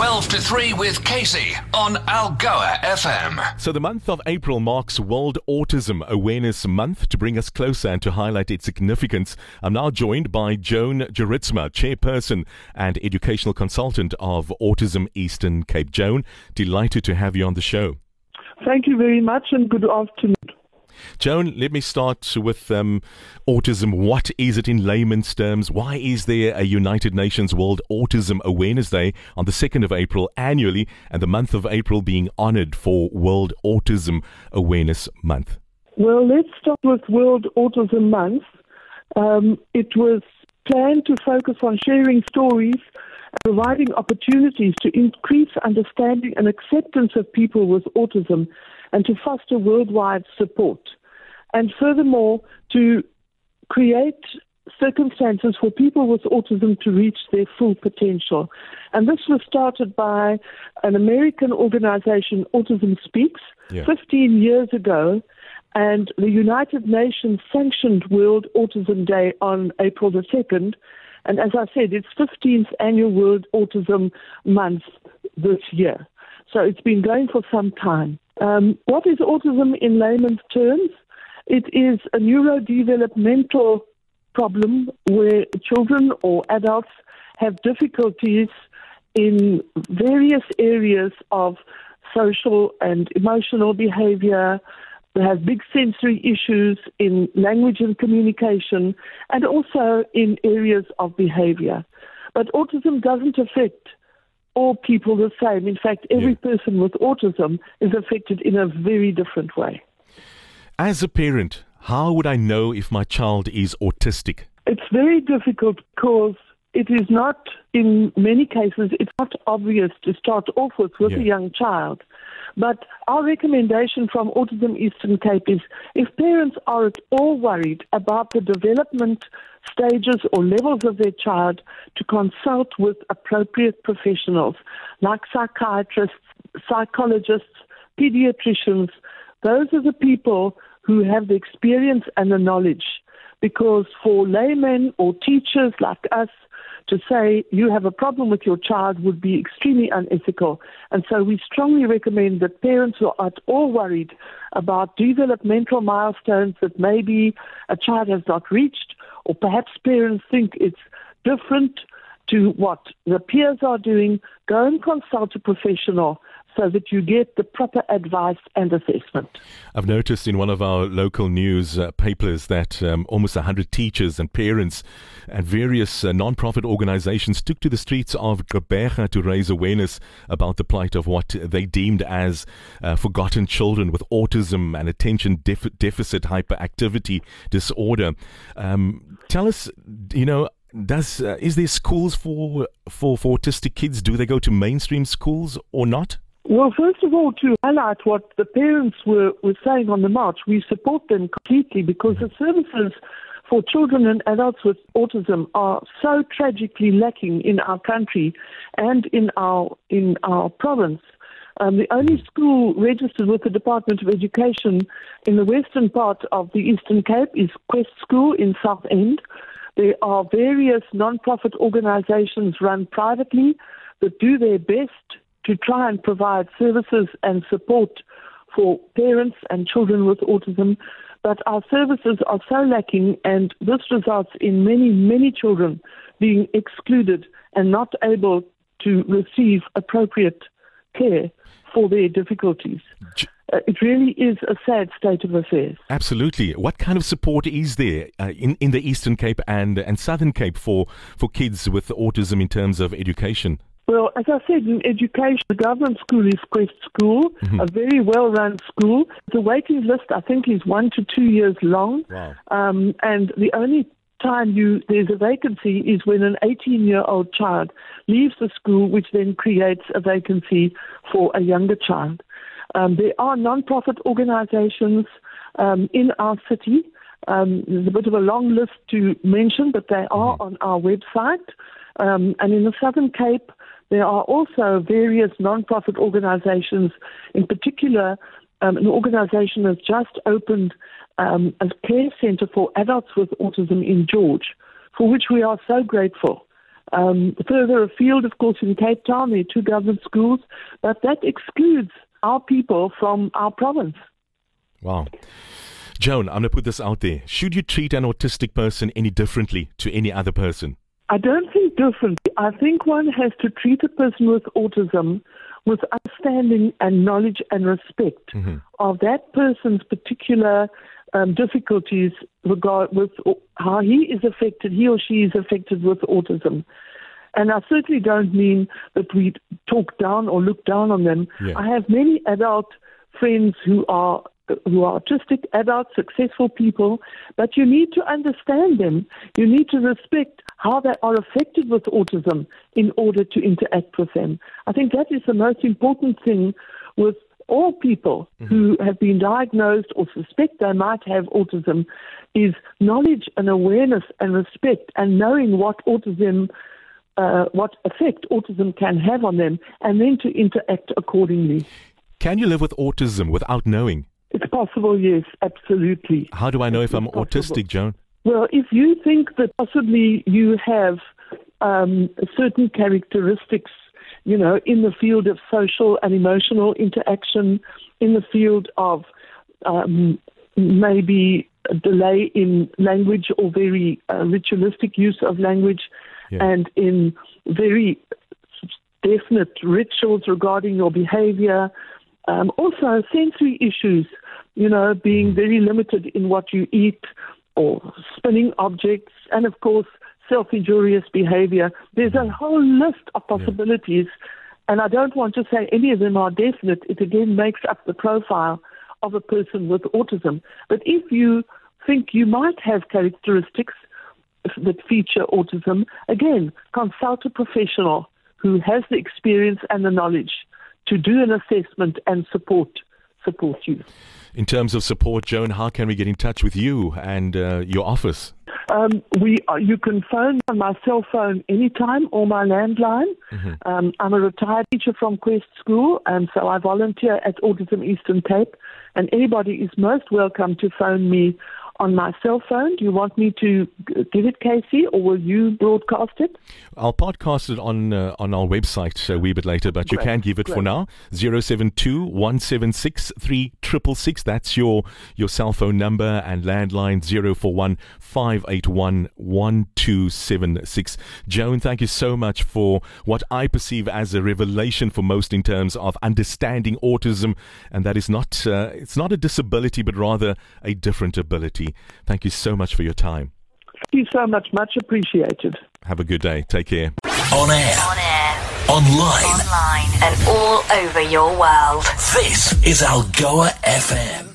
12 to 3 with Kaycee on Algoa FM. So, the month of April marks World Autism Awareness Month. To bring us closer and to highlight its significance, I'm now joined by Joan Jorritsma, Chairperson and Educational Consultant of Autism Eastern Cape. Joan, delighted to have you on the show. Thank you very much and good afternoon. Joan, let me start with um, autism. What is it in layman's terms? Why is there a United Nations World Autism Awareness Day on the 2nd of April annually and the month of April being honored for World Autism Awareness Month? Well, let's start with World Autism Month. Um, it was planned to focus on sharing stories providing opportunities to increase understanding and acceptance of people with autism and to foster worldwide support. And furthermore, to create circumstances for people with autism to reach their full potential. And this was started by an American organization, Autism Speaks, yeah. 15 years ago. And the United Nations sanctioned World Autism Day on April the 2nd. And as I said, it's 15th annual World Autism Month this year. So it's been going for some time. Um, what is autism in layman's terms? It is a neurodevelopmental problem where children or adults have difficulties in various areas of social and emotional behavior. They have big sensory issues in language and communication, and also in areas of behavior. But autism doesn't affect all people the same. In fact, every yeah. person with autism is affected in a very different way. As a parent, how would I know if my child is autistic? It's very difficult because it is not, in many cases, it's not obvious to start off with with yeah. a young child. But our recommendation from Autism Eastern Cape is if parents are at all worried about the development stages or levels of their child, to consult with appropriate professionals like psychiatrists, psychologists, pediatricians. Those are the people who have the experience and the knowledge. Because for laymen or teachers like us, to say you have a problem with your child would be extremely unethical. And so we strongly recommend that parents who are at all worried about developmental milestones that maybe a child has not reached, or perhaps parents think it's different to what the peers are doing, go and consult a professional so that you get the proper advice and assessment. I've noticed in one of our local news uh, papers that um, almost 100 teachers and parents and various uh, non-profit organizations took to the streets of Gqeberha to raise awareness about the plight of what they deemed as uh, forgotten children with autism and attention def- deficit hyperactivity disorder. Um, tell us, you know, does uh, is there schools for, for for autistic kids? Do they go to mainstream schools or not? Well, first of all, to highlight what the parents were, were saying on the march, we support them completely because the services for children and adults with autism are so tragically lacking in our country and in our in our province. Um, the only school registered with the Department of Education in the western part of the Eastern Cape is Quest School in Southend. There are various non-profit organizations run privately that do their best to try and provide services and support for parents and children with autism. But our services are so lacking, and this results in many, many children being excluded and not able to receive appropriate care for their difficulties. Uh, it really is a sad state of affairs. Absolutely. What kind of support is there uh, in, in the Eastern Cape and, and Southern Cape for, for kids with autism in terms of education? Well, as I said, in education, the government school is Quest School, mm-hmm. a very well-run school. The waiting list, I think, is one to two years long. Wow. Um, and the only time you there's a vacancy is when an 18-year-old child leaves the school, which then creates a vacancy for a younger child. Um, there are non-profit organizations um, in our city. Um, there's a bit of a long list to mention, but they are mm-hmm. on our website. Um, and in the Southern Cape, there are also various non-profit organizations, in particular, um, an organization has just opened um, a care center for adults with autism in George, for which we are so grateful. Um, further afield, of course, in Cape Town, there are two government schools, but that excludes our people from our province. Wow. Joan, I'm going to put this out there. Should you treat an autistic person any differently to any other person? I don't think differently. I think one has to treat a person with autism with understanding and knowledge and respect mm-hmm. of that person's particular um, difficulties regard with how he is affected, he or she is affected with autism. And I certainly don't mean that we talk down or look down on them. Yeah. I have many adult friends who are who are autistic, adult, successful people, but you need to understand them. You need to respect how they are affected with autism in order to interact with them. I think that is the most important thing with all people mm-hmm. who have been diagnosed or suspect they might have autism is knowledge and awareness and respect and knowing what autism uh, what effect autism can have on them and then to interact accordingly. Can you live with autism without knowing? It's possible, yes, absolutely. How do I know if I'm possible. autistic, Joan? Well, if you think that possibly you have um, certain characteristics you know, in the field of social and emotional interaction, in the field of um, maybe a delay in language or very uh, ritualistic use of language, yeah. and in very definite rituals regarding your behavior. Um, also, sensory issues, you know, being mm-hmm. very limited in what you eat or spinning objects, and of course, self injurious behavior. There's a mm-hmm. whole list of possibilities, yeah. and I don't want to say any of them are definite. It again makes up the profile of a person with autism. But if you think you might have characteristics that feature autism, again, consult a professional who has the experience and the knowledge to do an assessment and support support you. In terms of support, Joan, how can we get in touch with you and uh, your office? Um, we uh, you can phone on my cell phone anytime or my landline. Mm-hmm. Um, I'm a retired teacher from Quest School, and so I volunteer at Autism Eastern Cape. And anybody is most welcome to phone me on my cell phone. Do you want me to give it, Kaycee, or will you broadcast it? I'll podcast it on uh, on our website a wee bit later, but Great. you can give it Great. for now. 072 176 3666. That's your, your cell phone number and landline 041 581 1276. Joan, thank you so much for what I perceive as a revelation for most in terms of understanding autism, and that is not uh, it's not a disability, but rather a different ability. Thank you so much for your time. Thank you so much. Much appreciated. Have a good day. Take care. On air. On air. Online. Online. And all over your world. This is Algoa FM.